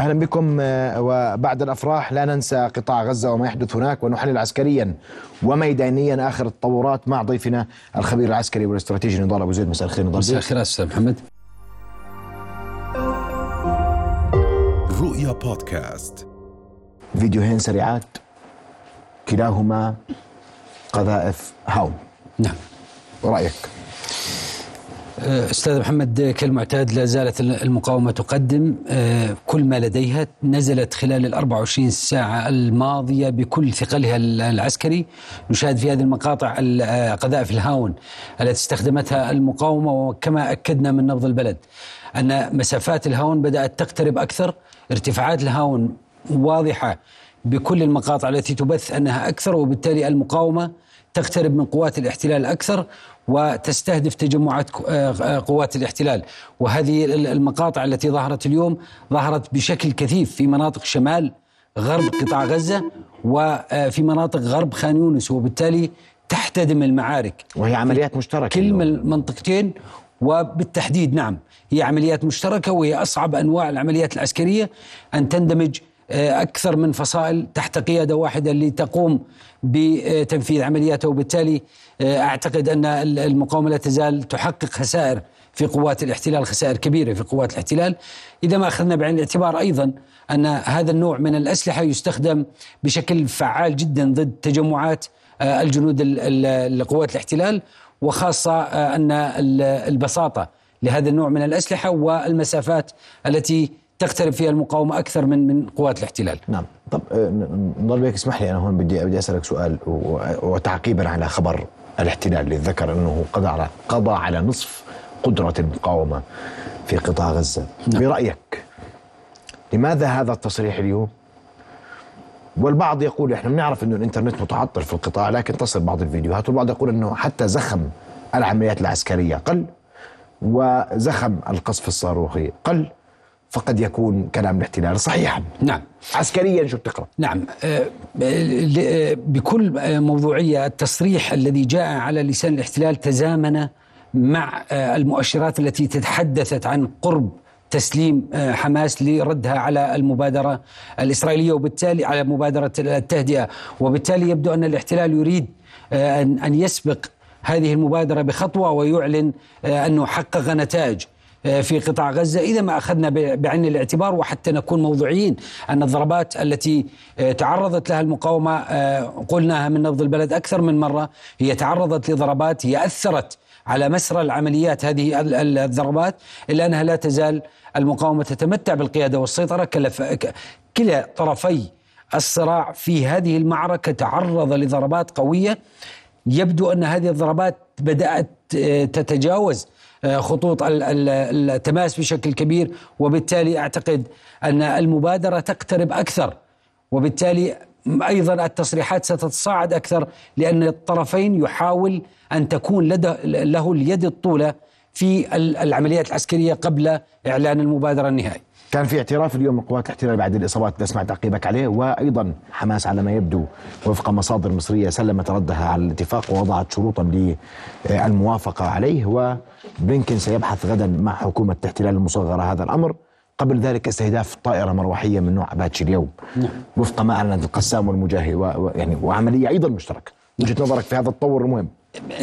أهلا بكم آه، وبعد الأفراح لا ننسى قطاع غزة وما يحدث هناك ونحلل عسكريا وميدانيا آخر التطورات مع ضيفنا الخبير العسكري والاستراتيجي نضال أبو زيد. مساء الخير نضال مساء الخير أستاذ محمد. رؤيا بودكاست. فيديوهين سريعات كلاهما قذائف هاون. نعم. رأيك؟ أستاذ محمد كالمعتاد لا زالت المقاومة تقدم آه، كل ما لديها نزلت خلال ال 24 ساعة الماضية بكل ثقلها العسكري. نشاهد في هذه المقاطع آه، قذائف الهاون التي استخدمتها المقاومة وكما أكدنا من نبض البلد أن مسافات الهاون بدأت تقترب أكثر. ارتفاعات الهاون واضحة بكل المقاطع التي تبث أنها أكثر وبالتالي المقاومة تقترب من قوات الاحتلال أكثر وتستهدف تجمعات آه، قوات الاحتلال. وهذه المقاطع التي ظهرت اليوم ظهرت بشكل كثيف في مناطق شمال غرب قطاع غزة وفي مناطق غرب خان يونس وبالتالي تحتدم المعارك. وهي عمليات مشتركة كل المنطقتين وبالتحديد نعم هي عمليات مشتركة وهي أصعب أنواع العمليات العسكرية أن تندمج آه، أكثر من فصائل تحت قيادة واحدة لتقوم بتنفيذ عملياتها وبالتالي آه، أعتقد أن المقاومة لا تزال تحقق خسائر في قوات الاحتلال خسائر كبيرة في قوات الاحتلال. إذا ما أخذنا بعين الاعتبار أيضا أن هذا النوع من الأسلحة يستخدم بشكل فعال جدا ضد تجمعات آه، الجنود لقوات الاحتلال وخاصة أن البساطة لهذا النوع من الأسلحة والمسافات التي تقترب فيها المقاومة أكثر من من قوات الاحتلال. نعم، طب آه، نضال بيك اسمح لي أنا هون بدي بدي أسألك سؤال وتعقيبا على خبر الاحتلال اللي ذكر أنه قضى على قضى على نصف قدرة المقاومة في قطاع غزة، نعم. برأيك لماذا هذا التصريح اليوم؟ والبعض يقول إحنا بنعرف إنه الإنترنت متعطل في القطاع لكن تصل بعض الفيديوهات والبعض يقول إنه حتى زخم العمليات العسكرية قل وزخم القصف الصاروخي قل فقد يكون كلام الاحتلال صحيحا. نعم. عسكريا شو بتقرأ؟ نعم. آه، آه، بكل موضوعية التصريح الذي جاء على لسان الاحتلال تزامن مع المؤشرات التي تحدثت عن قرب تسليم حماس لردها على المبادرة الإسرائيلية وبالتالي على مبادرة التهدئة. وبالتالي يبدو أن الاحتلال يريد أن يسبق هذه المبادرة بخطوة ويعلن أنه حقق نتائج. في قطاع غزة. إذا ما أخذنا بعين الاعتبار وحتى نكون موضوعيين أن الضربات التي آه، تعرضت لها المقاومة آه، قلناها من نبض البلد أكثر من مرة هي تعرضت لضربات هي أثرت على مسرى العمليات هذه الضربات إلا أنها لا تزال المقاومة تتمتع بالقيادة والسيطرة. كلا طرفي الصراع في هذه المعركة تعرض لضربات قوية. يبدو أن هذه الضربات بدأت تتجاوز آه، خطوط التماس بشكل كبير وبالتالي أعتقد أن المبادرة تقترب أكثر وبالتالي أيضا التصريحات ستتصاعد أكثر لأن الطرفين يحاول أن تكون لدى له اليد الطولة في العمليات العسكرية قبل إعلان المبادرة النهائي. كان في اعتراف اليوم من قوات الاحتلال بعد الإصابات سمعت تعقيبك عليه وأيضا حماس على ما يبدو وفق مصادر مصرية سلمت ردها على الاتفاق ووضعت شروطا للموافقة عليه وبلينكن سيبحث غدا مع حكومة الاحتلال المصغره هذا الأمر. قبل ذلك استهداف طائرة مروحية من نوع أباتشي اليوم. نعم. وفق ما اعلنت القسام والمجاهد ويعني وعملية أيضا مشتركة. وجهة نظرك في هذا التطور المهم.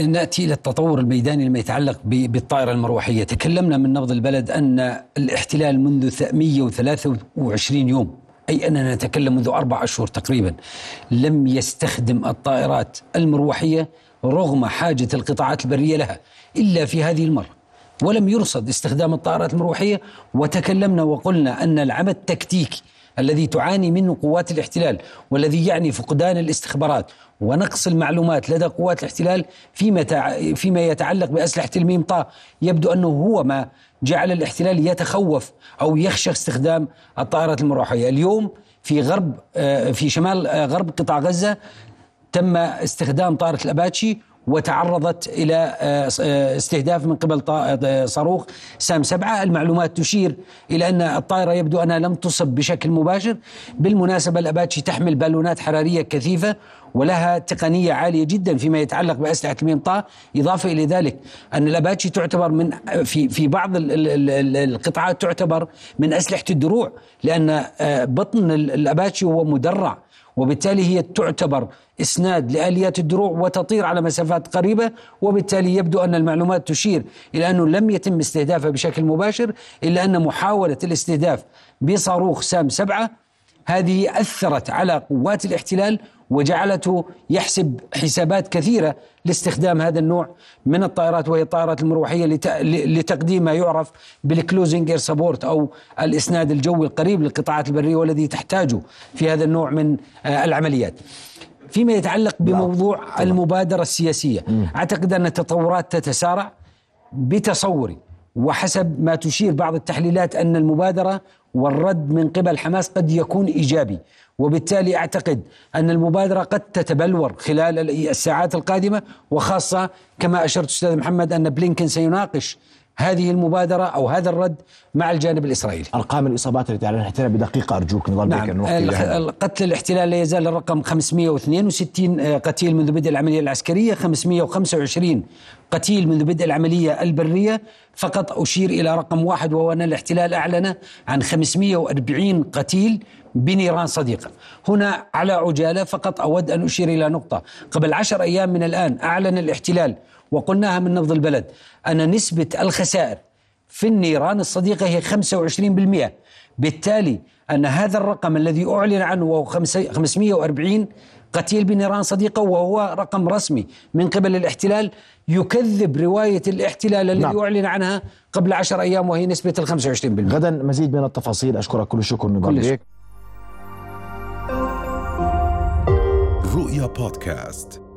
نأتي إلى التطور الميداني لما يتعلق بالطائرة المروحية، تكلمنا من نبض البلد أن الاحتلال منذ 123 يوم أي أننا نتكلم منذ أربع اشهر تقريبا لم يستخدم الطائرات المروحية رغم حاجة القطاعات البرية لها إلا في هذه المرة. ولم يرصد استخدام الطائرات المروحية وتكلمنا وقلنا أن العمل التكتيكي الذي تعاني منه قوات الاحتلال والذي يعني فقدان الاستخبارات ونقص المعلومات لدى قوات الاحتلال فيما فيما يتعلق بأسلحة الميمطا. يبدو أنه هو ما جعل الاحتلال يتخوف أو يخشى استخدام الطائرات المروحيه، اليوم في غرب آه، في شمال آه، غرب قطاع غزة تم استخدام طائرة الأباتشي وتعرضت إلى آه، آه، استهداف من قبل آه، صاروخ سام سبعة. المعلومات تشير إلى أن الطائرة يبدو أنها لم تصب بشكل مباشر. بالمناسبة الأباتشي تحمل بالونات حرارية كثيفة ولها تقنية عالية جدا فيما يتعلق بأسلحة المنطقة. إضافة إلى ذلك أن الأباتشي تعتبر من في في بعض القطاعات تعتبر من أسلحة الدروع لأن بطن الأباتشي هو مدرع. وبالتالي هي تعتبر إسناد لآليات الدروع وتطير على مسافات قريبة وبالتالي يبدو أن المعلومات تشير إلى أنه لم يتم استهدافها بشكل مباشر إلا أن محاولة الاستهداف بصاروخ سام سبعة هذه أثرت على قوات الاحتلال وجعلته يحسب حسابات كثيرة لاستخدام هذا النوع من الطائرات وهي الطائرات المروحية لتقديم ما يعرف بال close-in air support أو الإسناد الجوي القريب للقطاعات البرية والذي تحتاجه في هذا النوع من آه، العمليات. فيما يتعلق بموضوع المبادرة السياسية، أعتقد أن التطورات تتسارع بتصوري. وحسب ما تشير بعض التحليلات أن المبادرة والرد من قبل حماس قد يكون إيجابي. وبالتالي أعتقد أن المبادرة قد تتبلور خلال الساعات القادمة وخاصة كما أشرت أستاذ محمد أن بلينكن سيناقش هذه المبادرة أو هذا الرد مع الجانب الإسرائيلي. أرقام الإصابات التي على الاحتلال بدقيقة أرجوك نظام نعم. قتل الاحتلال لا يزال الرقم 562 آه، قتيل منذ بدء العملية العسكرية 525 قتيل منذ بدء العملية البرية. فقط أشير إلى رقم واحد وهو أن الاحتلال أعلن عن 540 قتيل بنيران صديقة. هنا على عجالة فقط أود أن أشير إلى نقطة. قبل عشر أيام من الآن أعلن الاحتلال وقلناها من نبض البلد. أن نسبة الخسائر في النيران الصديقة هي 25% بالتالي أن هذا الرقم الذي أعلن عنه وهو 540 قتيل بنيران صديقة وهو رقم رسمي من قبل الاحتلال يكذب رواية الاحتلال الذي نعم. أعلن عنها قبل عشر أيام وهي نسبة ال 25% غدا مزيد من التفاصيل. أشكرك كل الشكر نضال بك رؤيا بودكاست.